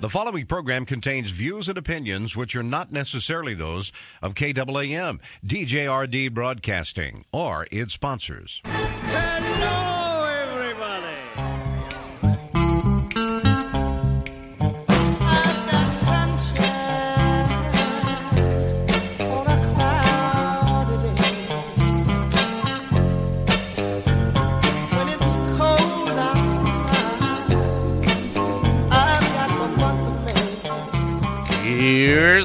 The following program contains views and opinions which are not necessarily those of KAAM, DJRD Broadcasting, or its sponsors.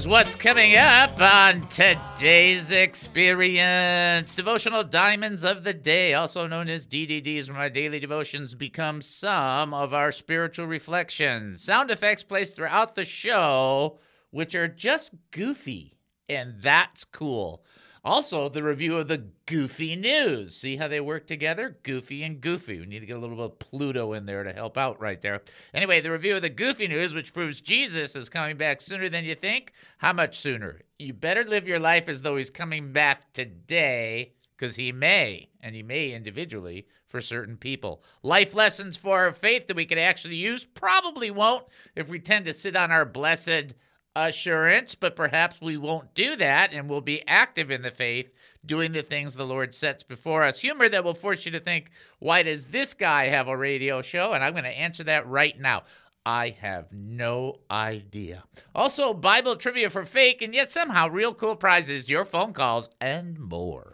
Here's what's coming up on today's experience. Devotional Diamonds of the Day, also known as DDDs, where my daily devotions become some of our spiritual reflections. Sound effects placed throughout the show, which are just goofy, and that's cool. Also, the review of the Goofy News. See how they work together? Goofy and Goofy. We need to get a little bit of Pluto in there to help out right there. Anyway, the review of the Goofy News, which proves Jesus is coming back sooner than you think. How much sooner? You better live your life as though he's coming back today, because he may, and he may individually for certain people. Life lessons for our faith that we could actually use probably won't if we tend to sit on our blessed assurance, but perhaps we won't do that and we'll be active in the faith, doing the things the Lord sets before us. Humor that will force you to think, why does this guy have a radio show? And I'm going to answer that right now. I have no idea. Also, Bible trivia for fake and yet somehow real cool prizes, your phone calls, and more.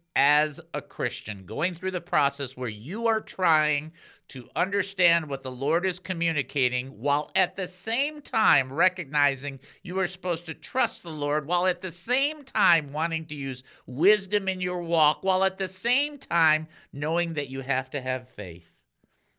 as a Christian, going through the process where you are trying to understand what the Lord is communicating while at the same time recognizing you are supposed to trust the Lord, while at the same time wanting to use wisdom in your walk, while at the same time knowing that you have to have faith.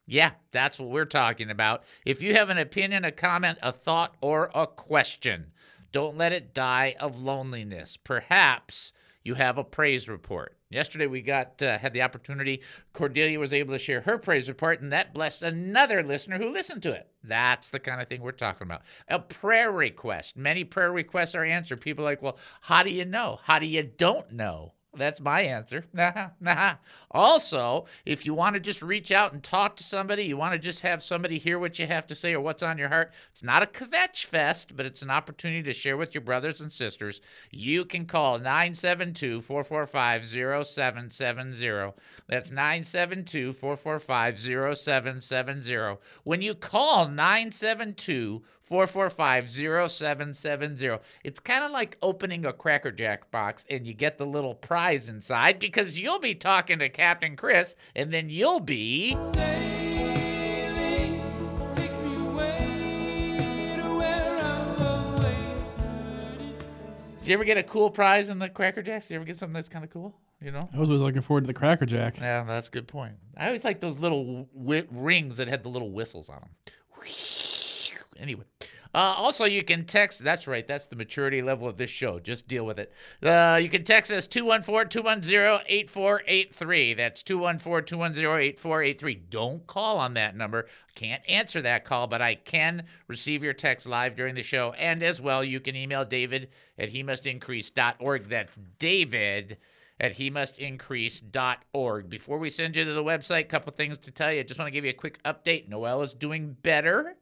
Yeah, that's what we're talking about. If you have an opinion, a comment, a thought, or a question, don't let it die of loneliness. Perhaps you have a praise report. Yesterday we got uh, had the opportunity. Cordelia was able to share her praise report, and that blessed another listener who listened to it. That's the kind of thing we're talking about. A prayer request. Many prayer requests are answered. People are like, well, how do you know? How do you don't know? That's my answer. Nah, nah. Also, if you want to just reach out and talk to somebody, you want to just have somebody hear what you have to say or what's on your heart, it's not a kvetch fest, but it's an opportunity to share with your brothers and sisters. You can call 972 445 0770. That's 972 445 0770. When you call 972 445 0770. It's kind of like opening a Cracker Jack box and you get the little prize inside because you'll be talking to Captain Chris and then you'll be. Did you ever get a cool prize in the Cracker Jacks? Did you ever get something that's kind of cool? You know? I was always looking forward to the Cracker Jack. Yeah, that's a good point. I always like those little whi rings that had the little whistles on them. Anyway, uh, also you can text. That's right. That's the maturity level of this show. Just deal with it. Uh, you can text us 214-210-8483. That's 214-210-8483. Don't call on that number. Can't answer that call, but I can receive your text live during the show. And as well, you can email David at he must increase.org. That's David at he must increase.org. Before we send you to the website, a couple things to tell you. Just want to give you a quick update. Noel is doing better,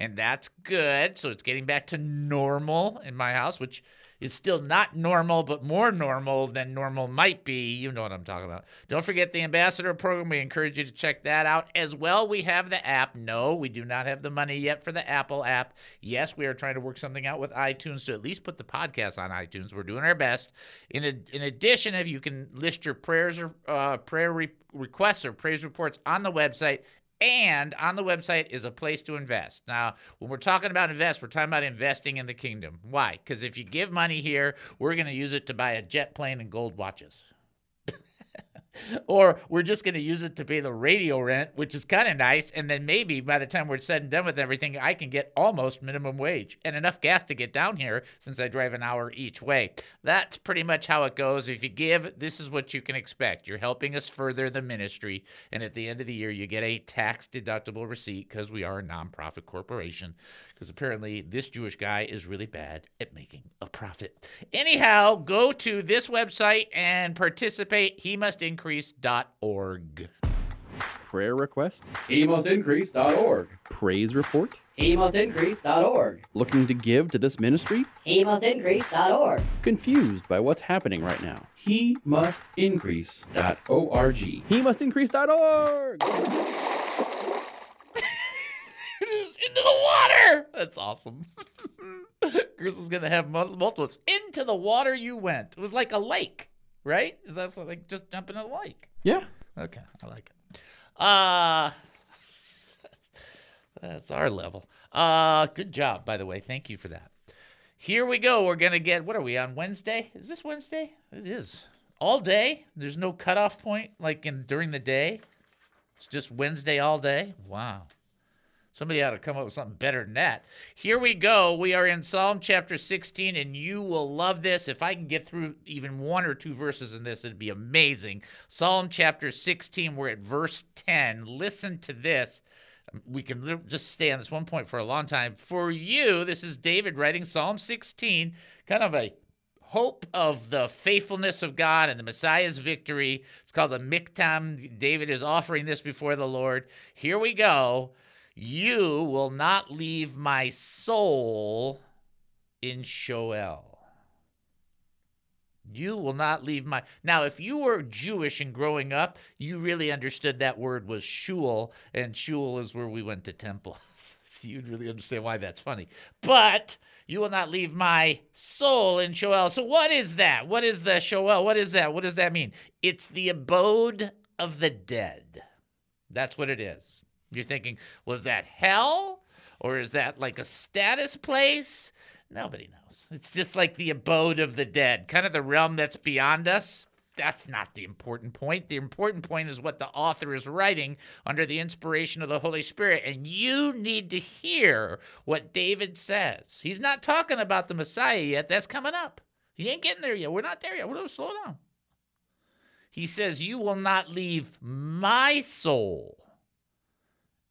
and that's good. So it's getting back to normal in my house, which is still not normal, but more normal than normal might be. You know what I'm talking about. Don't forget the ambassador program. We encourage you to check that out as well. We have the app. No, we do not have the money yet for the Apple app. Yes, we are trying to work something out with iTunes to at least put the podcast on iTunes. We're doing our best. In, a, in addition, if you can list your prayers or uh, prayer re- requests or praise reports on the website, And on the website is a place to invest. Now, when we're talking about invest, we're talking about investing in the kingdom. Why? Because if you give money here, we're going to use it to buy a jet plane and gold watches. Or we're just going to use it to pay the radio rent, which is kind of nice. And then maybe by the time we're said and done with everything, I can get almost minimum wage and enough gas to get down here since I drive an hour each way. That's pretty much how it goes. If you give, this is what you can expect. You're helping us further the ministry. And at the end of the year, you get a tax deductible receipt because we are a nonprofit corporation. Because apparently, this Jewish guy is really bad at making a profit. Anyhow, go to this website and participate. He must increase.org. Prayer request? HeMustIncrease.org. Praise report? HeMustIncrease.org. Looking to give to this ministry? HeMustIncrease.org. Confused by what's happening right now? HeMustIncrease.org. He must increase.org! into the water. That's awesome. Chris is gonna have mul- multiples. Into the water you went. It was like a lake, right? Is that like just jumping in a lake? Yeah. Okay, I like it. Uh that's our level. Uh good job, by the way. Thank you for that. Here we go. We're gonna get what are we on Wednesday? Is this Wednesday? It is. All day? There's no cutoff point like in during the day? It's just Wednesday all day? Wow. Somebody ought to come up with something better than that. Here we go. We are in Psalm chapter 16, and you will love this. If I can get through even one or two verses in this, it'd be amazing. Psalm chapter 16, we're at verse 10. Listen to this. We can just stay on this one point for a long time. For you, this is David writing Psalm 16, kind of a hope of the faithfulness of God and the Messiah's victory. It's called the Miktam. David is offering this before the Lord. Here we go. You will not leave my soul in Sheol. You will not leave my. Now, if you were Jewish and growing up, you really understood that word was shul, and shul is where we went to temple. so you'd really understand why that's funny. But you will not leave my soul in Sheol. So, what is that? What is the Sheol? What is that? What does that mean? It's the abode of the dead. That's what it is. You're thinking, was that hell? Or is that like a status place? Nobody knows. It's just like the abode of the dead, kind of the realm that's beyond us. That's not the important point. The important point is what the author is writing under the inspiration of the Holy Spirit. And you need to hear what David says. He's not talking about the Messiah yet. That's coming up. He ain't getting there yet. We're not there yet. We're going to slow down. He says, You will not leave my soul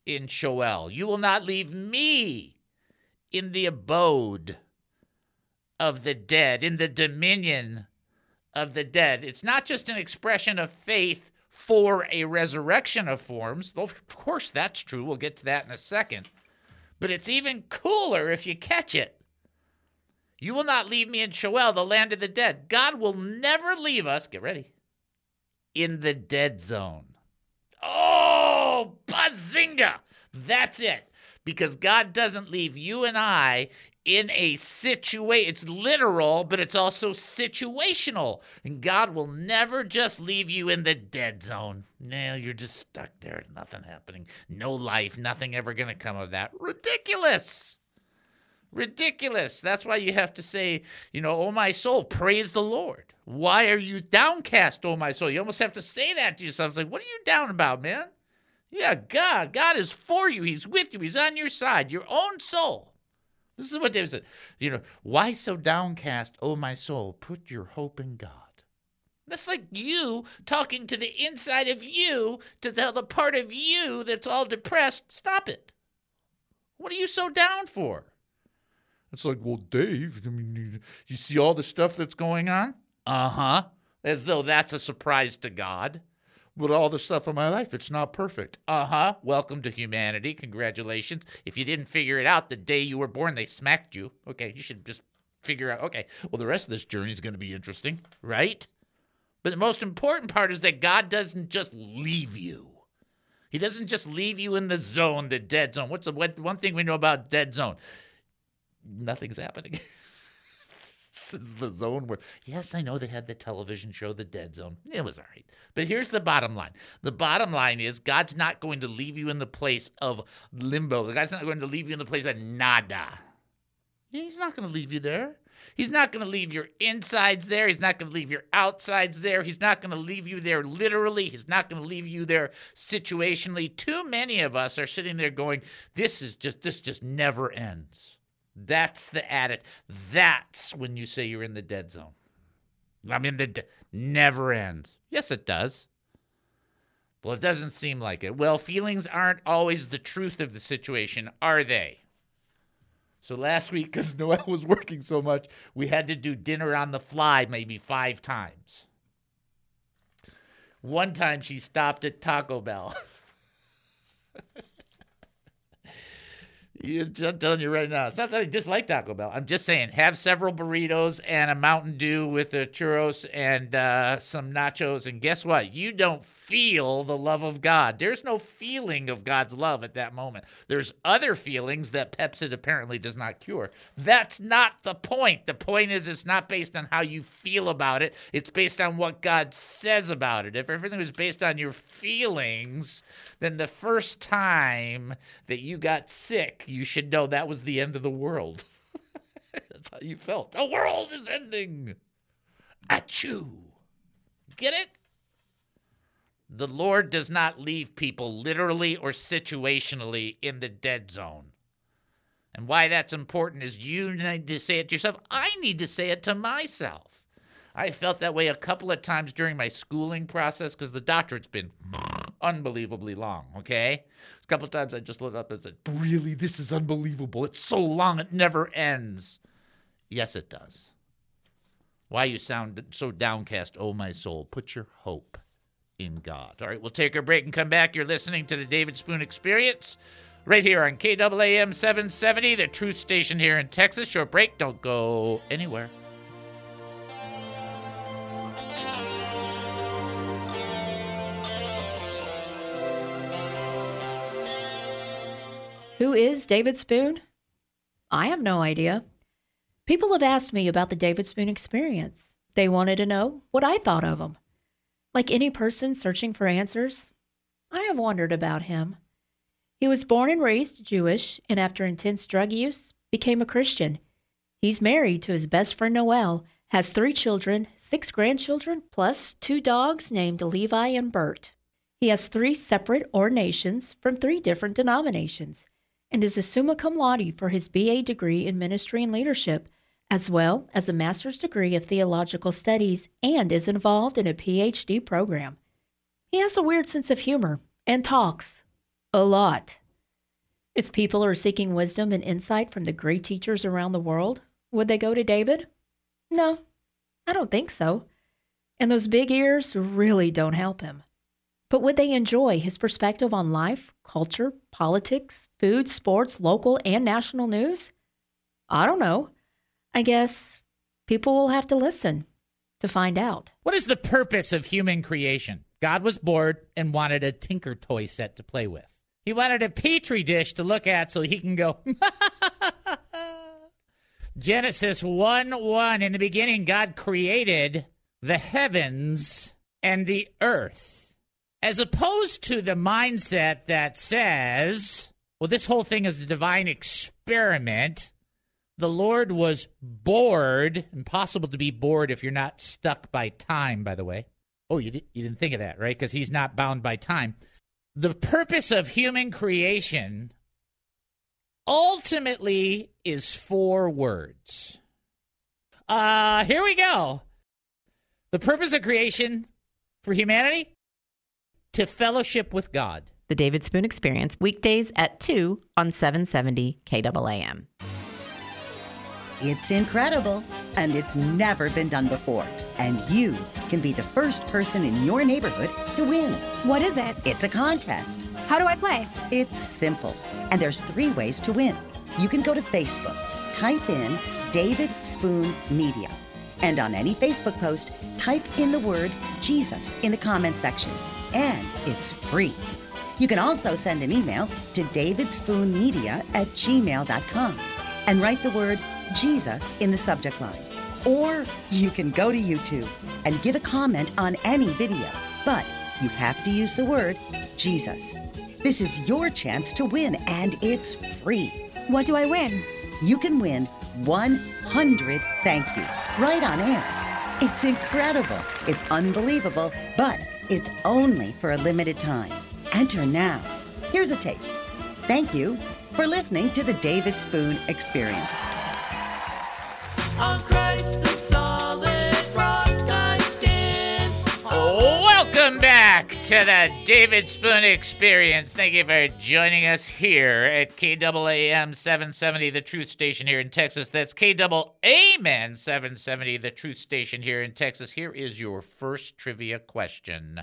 in Sheol. You will not leave me in the abode of the dead, in the dominion of the dead. It's not just an expression of faith for a resurrection of forms. Of course, that's true. We'll get to that in a second. But it's even cooler if you catch it. You will not leave me in Sheol, the land of the dead. God will never leave us, get ready, in the dead zone. Oh, bazinga! That's it. Because God doesn't leave you and I in a situation. It's literal, but it's also situational. And God will never just leave you in the dead zone. No, you're just stuck there. Nothing happening. No life. Nothing ever going to come of that. Ridiculous. Ridiculous. That's why you have to say, you know, oh my soul, praise the Lord. Why are you downcast, oh my soul? You almost have to say that to yourself. It's like, what are you down about, man? Yeah, God. God is for you. He's with you. He's on your side. Your own soul. This is what David said. You know, why so downcast, oh my soul? Put your hope in God. That's like you talking to the inside of you to tell the part of you that's all depressed, stop it. What are you so down for? It's like, well, Dave, I mean, you see all the stuff that's going on? Uh huh. As though that's a surprise to God. But all the stuff in my life, it's not perfect. Uh huh. Welcome to humanity. Congratulations. If you didn't figure it out the day you were born, they smacked you. Okay, you should just figure out, okay, well, the rest of this journey is going to be interesting, right? But the most important part is that God doesn't just leave you. He doesn't just leave you in the zone, the dead zone. What's the one thing we know about dead zone? Nothing's happening. this is the zone where, yes, I know they had the television show, The Dead Zone. It was all right. But here's the bottom line the bottom line is God's not going to leave you in the place of limbo. God's not going to leave you in the place of nada. He's not going to leave you there. He's not going to leave your insides there. He's not going to leave your outsides there. He's not going to leave you there literally. He's not going to leave you there situationally. Too many of us are sitting there going, "This is just this just never ends." That's the addict. That's when you say you're in the dead zone. I mean, the de- never ends. Yes, it does. Well, it doesn't seem like it. Well, feelings aren't always the truth of the situation, are they? So last week, because Noelle was working so much, we had to do dinner on the fly maybe five times. One time she stopped at Taco Bell. I'm telling you right now, it's not that I dislike Taco Bell. I'm just saying, have several burritos and a Mountain Dew with a churros and uh, some nachos, and guess what? You don't feel the love of God. There's no feeling of God's love at that moment. There's other feelings that Pepsi apparently does not cure. That's not the point. The point is, it's not based on how you feel about it. It's based on what God says about it. If everything was based on your feelings, then the first time that you got sick, you should know that was the end of the world. That's how you felt. The world is ending. Achoo. Get it? The Lord does not leave people literally or situationally in the dead zone. And why that's important is you need to say it to yourself. I need to say it to myself. I felt that way a couple of times during my schooling process because the doctorate's been unbelievably long, okay? A couple times I just looked up and said, Really, this is unbelievable. It's so long, it never ends. Yes, it does. Why you sound so downcast, oh my soul? Put your hope in God. All right, we'll take a break and come back. You're listening to the David Spoon Experience right here on KAAM 770, the truth station here in Texas. Short break. Don't go anywhere. Who is David Spoon? I have no idea. People have asked me about the David Spoon experience. They wanted to know what I thought of him. Like any person searching for answers, I have wondered about him. He was born and raised Jewish, and after intense drug use, became a Christian. He's married to his best friend Noel, has three children, six grandchildren, plus two dogs named Levi and Bert. He has three separate ordinations from three different denominations and is a summa cum laude for his BA degree in ministry and leadership, as well as a master's degree of theological studies, and is involved in a PhD program. He has a weird sense of humor and talks a lot. If people are seeking wisdom and insight from the great teachers around the world, would they go to David? No, I don't think so. And those big ears really don't help him. But would they enjoy his perspective on life, culture, politics, food, sports, local, and national news? I don't know. I guess people will have to listen to find out. What is the purpose of human creation? God was bored and wanted a Tinker Toy set to play with. He wanted a petri dish to look at so he can go. Genesis 1 1. In the beginning, God created the heavens and the earth. As opposed to the mindset that says, well, this whole thing is a divine experiment. The Lord was bored, impossible to be bored if you're not stuck by time, by the way. Oh, you, di- you didn't think of that, right? Because he's not bound by time. The purpose of human creation ultimately is four words. Uh, here we go. The purpose of creation for humanity to fellowship with God. The David Spoon Experience, weekdays at 2 on 770 KAAM. It's incredible, and it's never been done before. And you can be the first person in your neighborhood to win. What is it? It's a contest. How do I play? It's simple, and there's three ways to win. You can go to Facebook, type in David Spoon Media, and on any Facebook post, type in the word Jesus in the comment section, and it's free. You can also send an email to davidspoonmedia at gmail.com and write the word Jesus in the subject line. Or you can go to YouTube and give a comment on any video, but you have to use the word Jesus. This is your chance to win, and it's free. What do I win? You can win 100 thank yous right on air. It's incredible, it's unbelievable, but it's only for a limited time. Enter now. Here's a taste. Thank you for listening to the David Spoon Experience. Welcome back to the David Spoon Experience. Thank you for joining us here at KAAM 770, the truth station here in Texas. That's KAAM 770, the truth station here in Texas. Here is your first trivia question.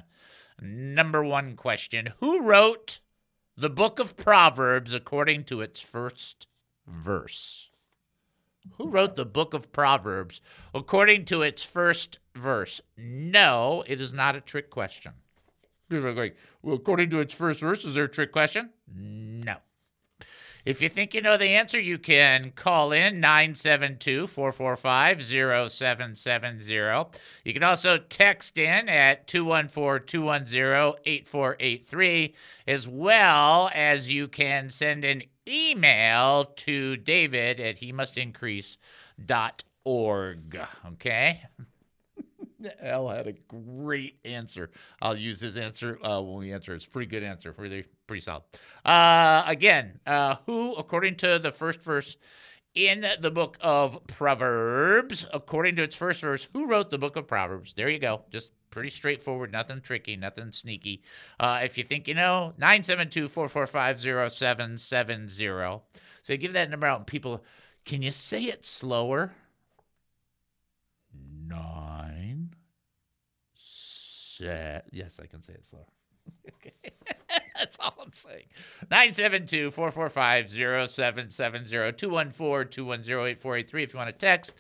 Number one question Who wrote the book of Proverbs according to its first verse? Who wrote the book of Proverbs according to its first verse? No, it is not a trick question. People are going, well, according to its first verse, is there a trick question? No. If you think you know the answer, you can call in 972 445 0770. You can also text in at 214 210 8483, as well as you can send an email to david at he must increase.org. Okay? Al had a great answer. I'll use his answer uh, when we answer. It's a pretty good answer. Really, pretty solid. Uh, again, uh, who, according to the first verse in the book of Proverbs, according to its first verse, who wrote the book of Proverbs? There you go. Just pretty straightforward, nothing tricky, nothing sneaky. Uh, if you think you know, 972 445 0770. So give that number out, and people, can you say it slower? Nine. Set. Yes, I can say it slower. okay. That's all I'm saying. 972 445 0770 214 210 8483 if you want to text.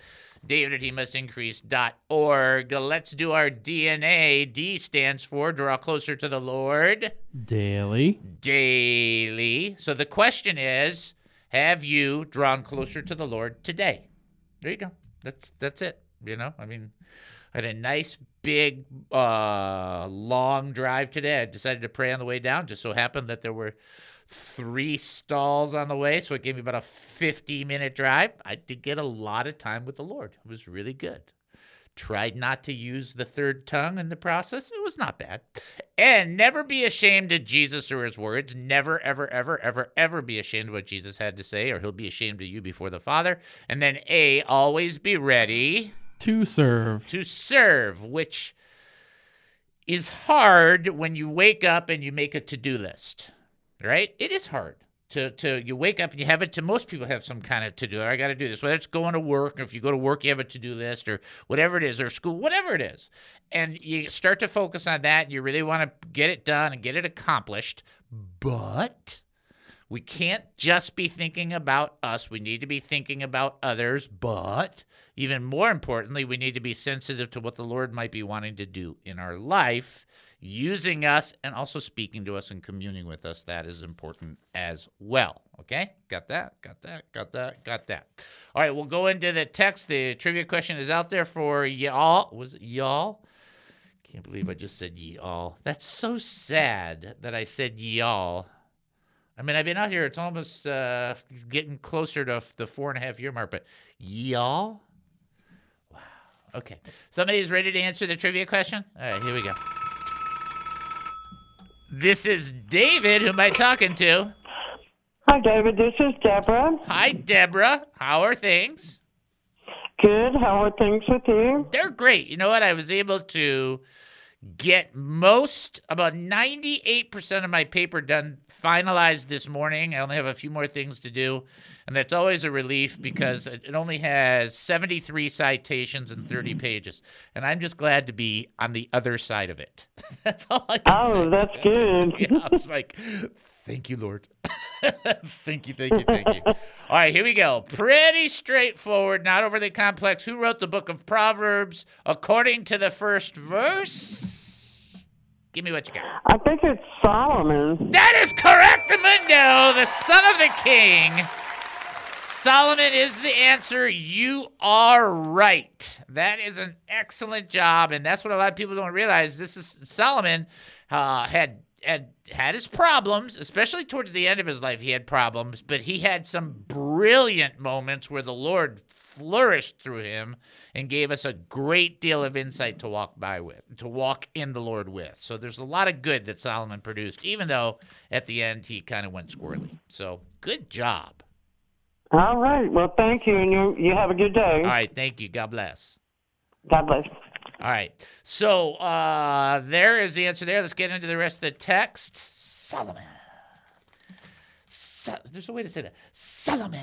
David at he must increase.org. Let's do our DNA. D stands for draw closer to the Lord Daily. daily. So the question is, have you drawn closer to the Lord today? There you go. That's that's it. You know, I mean, I had a nice big uh long drive today. I decided to pray on the way down. Just so happened that there were three stalls on the way, so it gave me about a 50 minute drive. I did get a lot of time with the Lord. It was really good. Tried not to use the third tongue in the process. It was not bad. And never be ashamed of Jesus or his words. Never, ever, ever, ever, ever be ashamed of what Jesus had to say, or he'll be ashamed of you before the Father. And then A, always be ready To serve. to serve, which is hard when you wake up and you make a to-do list. Right? It is hard. To, to you wake up and you have it to most people have some kind of to do. I got to do this. Whether it's going to work, or if you go to work, you have a to do list, or whatever it is, or school, whatever it is, and you start to focus on that. And you really want to get it done and get it accomplished, but we can't just be thinking about us. We need to be thinking about others, but even more importantly, we need to be sensitive to what the Lord might be wanting to do in our life, using us and also speaking to us and communing with us. That is important as well. Okay? Got that? Got that? Got that? Got that. All right, we'll go into the text. The trivia question is out there for y'all. Was it y'all? Can't believe I just said y'all. That's so sad that I said y'all. I mean, I've been out here. It's almost uh, getting closer to the four and a half year mark, but y'all? Wow. Okay. Somebody's ready to answer the trivia question? All right, here we go. This is David. Who am I talking to? Hi, David. This is Deborah. Hi, Deborah. How are things? Good. How are things with you? They're great. You know what? I was able to get most, about 98% of my paper done, finalized this morning. I only have a few more things to do. And that's always a relief because it only has 73 citations and 30 mm-hmm. pages. And I'm just glad to be on the other side of it. that's all I can oh, say. Oh, that's good. yeah, I was like, thank you, Lord. thank you, thank you, thank you. All right, here we go. Pretty straightforward, not overly complex. Who wrote the book of Proverbs according to the first verse? Give me what you got. I think it's Solomon. That is correct, Mundo, the son of the king. Solomon is the answer. You are right. That is an excellent job, and that's what a lot of people don't realize. This is Solomon uh, had had had his problems, especially towards the end of his life. He had problems, but he had some brilliant moments where the Lord flourished through him and gave us a great deal of insight to walk by with, to walk in the Lord with. So there's a lot of good that Solomon produced, even though at the end he kind of went squirrely. So good job. All right. Well, thank you, and you you have a good day. All right, thank you. God bless. God bless. All right. So uh, there is the answer there. Let's get into the rest of the text. Solomon. So, there's a way to say that. Solomon.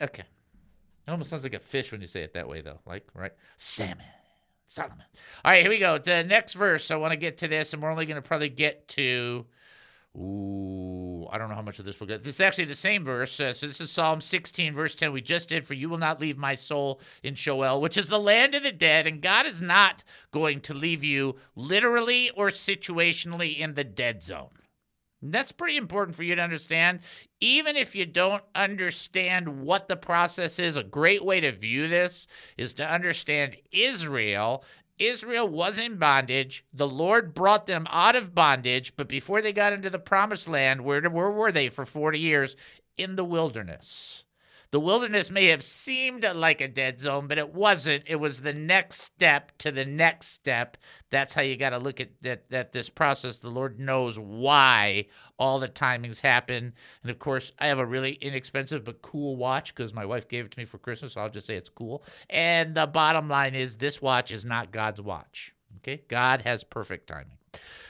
Okay. It almost sounds like a fish when you say it that way, though. Like, right? Salmon. Solomon. All right, here we go. The next verse. I want to get to this, and we're only going to probably get to. Ooh, I don't know how much of this we'll get. This is actually the same verse. Uh, so this is Psalm 16, verse 10. We just did, For you will not leave my soul in Sheol, which is the land of the dead. And God is not going to leave you literally or situationally in the dead zone. That's pretty important for you to understand. Even if you don't understand what the process is, a great way to view this is to understand Israel. Israel was in bondage. The Lord brought them out of bondage, but before they got into the promised land, where, where were they for 40 years? In the wilderness. The wilderness may have seemed like a dead zone, but it wasn't. It was the next step to the next step. That's how you got to look at that, that this process. The Lord knows why all the timings happen. And of course, I have a really inexpensive but cool watch because my wife gave it to me for Christmas. So I'll just say it's cool. And the bottom line is this watch is not God's watch. Okay? God has perfect timing.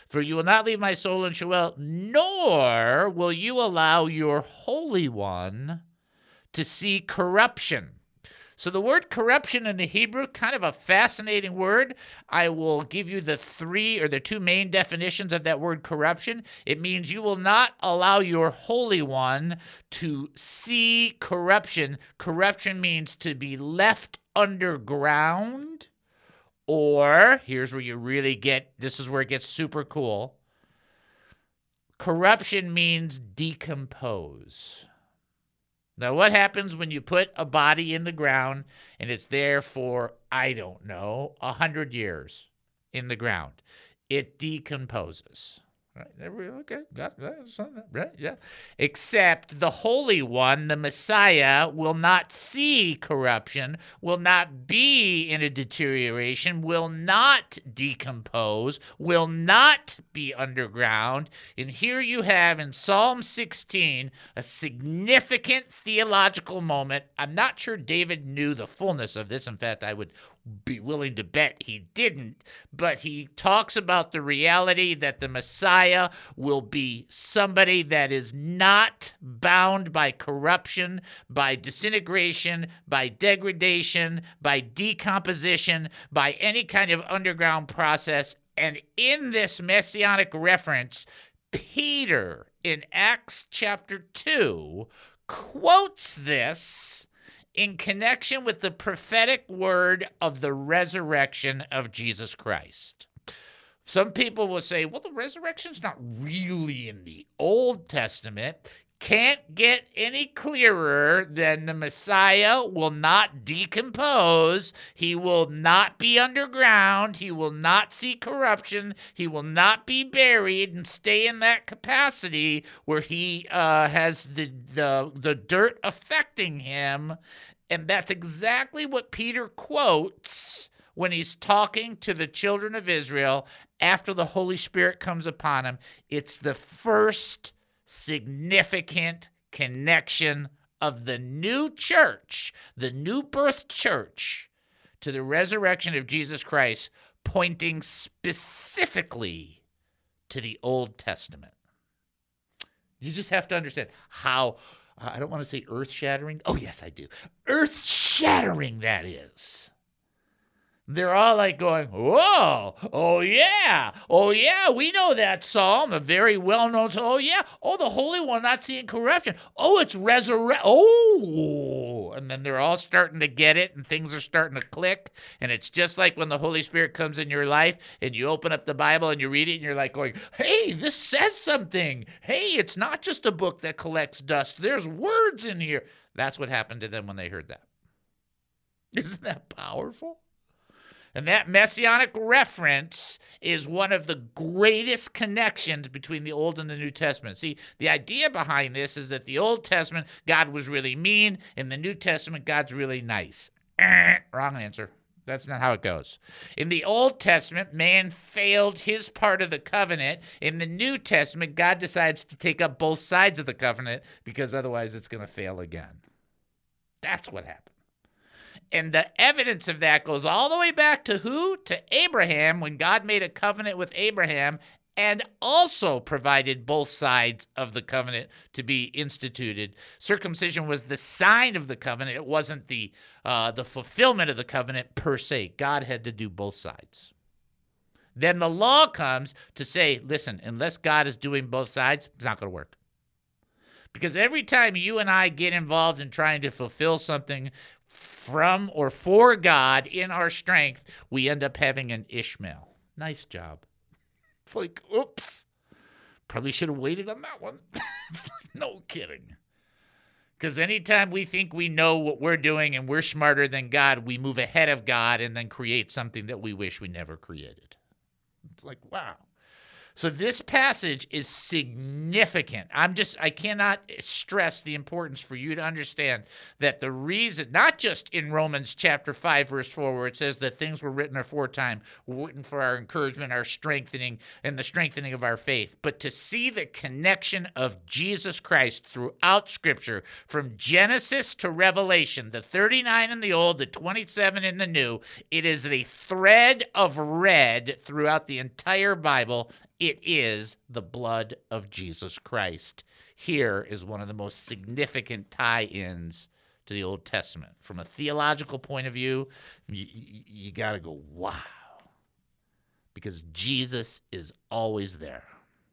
For you will not leave my soul in Sheol, nor will you allow your Holy One to see corruption. So the word corruption in the Hebrew, kind of a fascinating word. I will give you the three or the two main definitions of that word corruption. It means you will not allow your Holy One to see corruption. Corruption means to be left underground, or here's where you really get this is where it gets super cool. Corruption means decompose. Now, what happens when you put a body in the ground and it's there for, I don't know, a hundred years in the ground? It decomposes. Right? There we okay. Got something, Right? Yeah. Except the Holy One, the Messiah, will not see corruption, will not be in a deterioration, will not decompose, will not be underground. And here you have in Psalm 16 a significant theological moment. I'm not sure David knew the fullness of this. In fact, I would be willing to bet he didn't, but he talks about the reality that the Messiah will be somebody that is not bound by corruption, by disintegration, by degradation, by decomposition, by any kind of underground process. And in this messianic reference, Peter in Acts chapter 2 quotes this in connection with the prophetic word of the resurrection of Jesus Christ. Some people will say, well, the resurrection's not really in the Old Testament. Can't get any clearer than the Messiah will not decompose. He will not be underground. He will not see corruption. He will not be buried and stay in that capacity where he uh, has the, the, the dirt affecting him. And that's exactly what Peter quotes when he's talking to the children of Israel after the Holy Spirit comes upon him. It's the first significant connection of the new church, the new birth church, to the resurrection of Jesus Christ, pointing specifically to the Old Testament. You just have to understand how, I don't want to say earth shattering. Oh, yes, I do. Earth shattering that is they're all like going, Whoa, oh yeah, oh yeah, we know that psalm, a very well known psalm. Oh yeah, oh, the Holy One not seeing corruption. Oh, it's resurrect. Oh, and then they're all starting to get it, and things are starting to click. And it's just like when the Holy Spirit comes in your life and you open up the Bible and you read it, and you're like going, Hey, this says something. Hey, it's not just a book that collects dust, there's words in here. That's what happened to them when they heard that. Isn't that powerful? And that messianic reference is one of the greatest connections between the Old and the New Testament. See, the idea behind this is that the Old Testament, God was really mean. In the New Testament, God's really nice. Wrong answer. That's not how it goes. In the Old Testament, man failed his part of the covenant. In the New Testament, God decides to take up both sides of the covenant because otherwise it's going to fail again. That's what happened. And the evidence of that goes all the way back to who? To Abraham, when God made a covenant with Abraham and also provided both sides of the covenant to be instituted. Circumcision was the sign of the covenant. It wasn't the uh, the fulfillment of the covenant per se. God had to do both sides. Then the law comes to say, listen, unless God is doing both sides, it's not going to work. Because every time you and I get involved in trying to fulfill something from or for God in our strength, we end up having an Ishmael. Nice job. It's like, oops. Probably should have waited on that one. no kidding. Because anytime we think we know what we're doing and we're smarter than God, we move ahead of God and then create something that we wish we never created. It's like, wow. So this passage is significant. I'm just I cannot stress the importance for you to understand that the reason not just in Romans chapter 5 verse 4 where it says that things were written aforetime written for our encouragement, our strengthening and the strengthening of our faith, but to see the connection of Jesus Christ throughout scripture from Genesis to Revelation, the 39 in the old, the 27 in the new, it is the thread of red throughout the entire Bible it is the blood of Jesus Christ. Here is one of the most significant tie ins to the Old Testament. From a theological point of view, you, you, got to go, wow. Because Jesus is always there.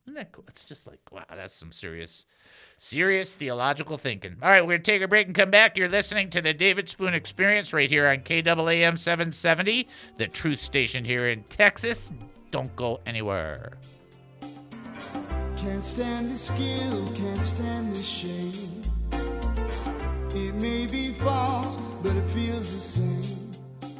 Isn't that cool? It's just like, wow, that's some serious, serious theological thinking. All right, we're going to take a break and come back. You're listening to the David Spoon Experience right here on KAAM 770, the truth station here in Texas. Don't go anywhere. Can't stand the skill, can't stand the shame. It may be false, but it feels the same.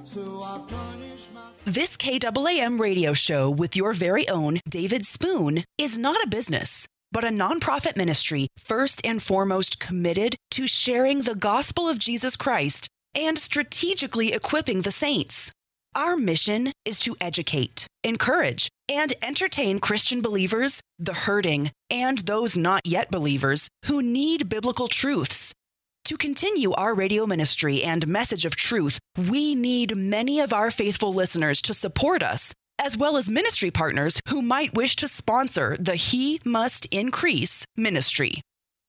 So I punish myself. This KAAM radio show with your very own David Spoon is not a business, but a nonprofit ministry first and foremost committed to sharing the gospel of Jesus Christ and strategically equipping the saints. Our mission is to educate, encourage, and entertain Christian believers, the hurting, and those not yet believers who need biblical truths. To continue our radio ministry and message of truth, we need many of our faithful listeners to support us, as well as ministry partners who might wish to sponsor the He Must Increase ministry.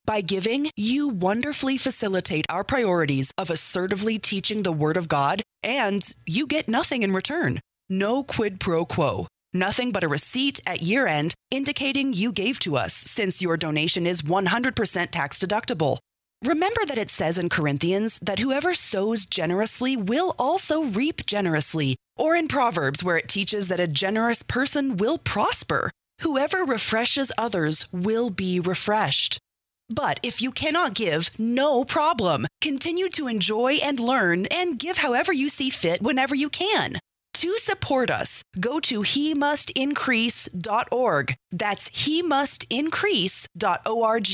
By giving, you wonderfully facilitate our priorities of assertively teaching the Word of God, and you get nothing in return. No quid pro quo. Nothing but a receipt at year end indicating you gave to us since your donation is 100% tax deductible. Remember that it says in Corinthians that whoever sows generously will also reap generously, or in Proverbs where it teaches that a generous person will prosper. Whoever refreshes others will be refreshed. But if you cannot give, no problem. Continue to enjoy and learn and give however you see fit whenever you can. To support us, go to he must increase.org. That's he must increase.org.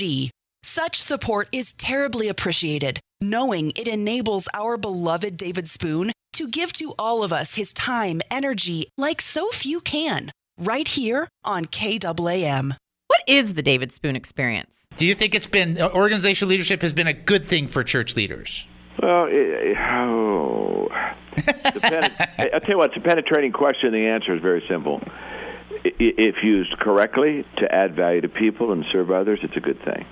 Such support is terribly appreciated, knowing it enables our beloved David Spoon to give to all of us his time, energy, like so few can, right here on KAAM. What is the David Spoon experience? Do you think it's been organizational leadership has been a good thing for church leaders? Well, it, oh, I- I'll tell you what, it's a penetrating question. The answer is very simple. If used correctly to add value to people and serve others, it's a good thing.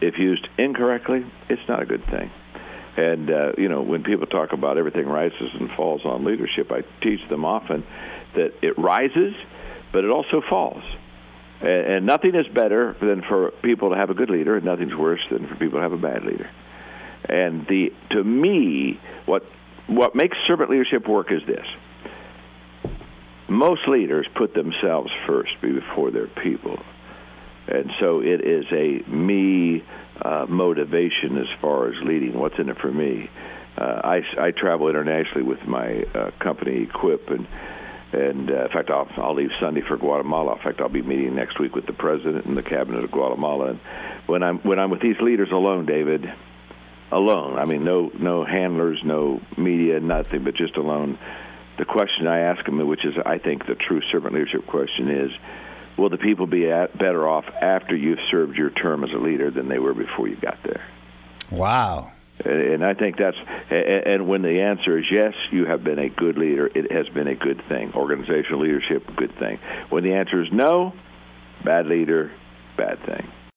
If used incorrectly, it's not a good thing. And, uh, you know, when people talk about everything rises and falls on leadership, I teach them often that it rises, but it also falls. And, and nothing is better than for people to have a good leader, and nothing's worse than for people to have a bad leader. And the to me, what what makes servant leadership work is this: most leaders put themselves first before their people, and so it is a me uh, motivation as far as leading. What's in it for me? Uh, I I travel internationally with my uh, company Equip and. And uh, in fact, I'll, I'll leave Sunday for Guatemala. In fact, I'll be meeting next week with the president and the cabinet of Guatemala. And when I'm when I'm with these leaders alone, David, alone. I mean, no no handlers, no media, nothing, but just alone. The question I ask them, which is I think the true servant leadership question, is: Will the people be at, better off after you've served your term as a leader than they were before you got there? Wow. And I think that's, and when the answer is yes, you have been a good leader, it has been a good thing. Organizational leadership, good thing. When the answer is no, bad leader, bad thing.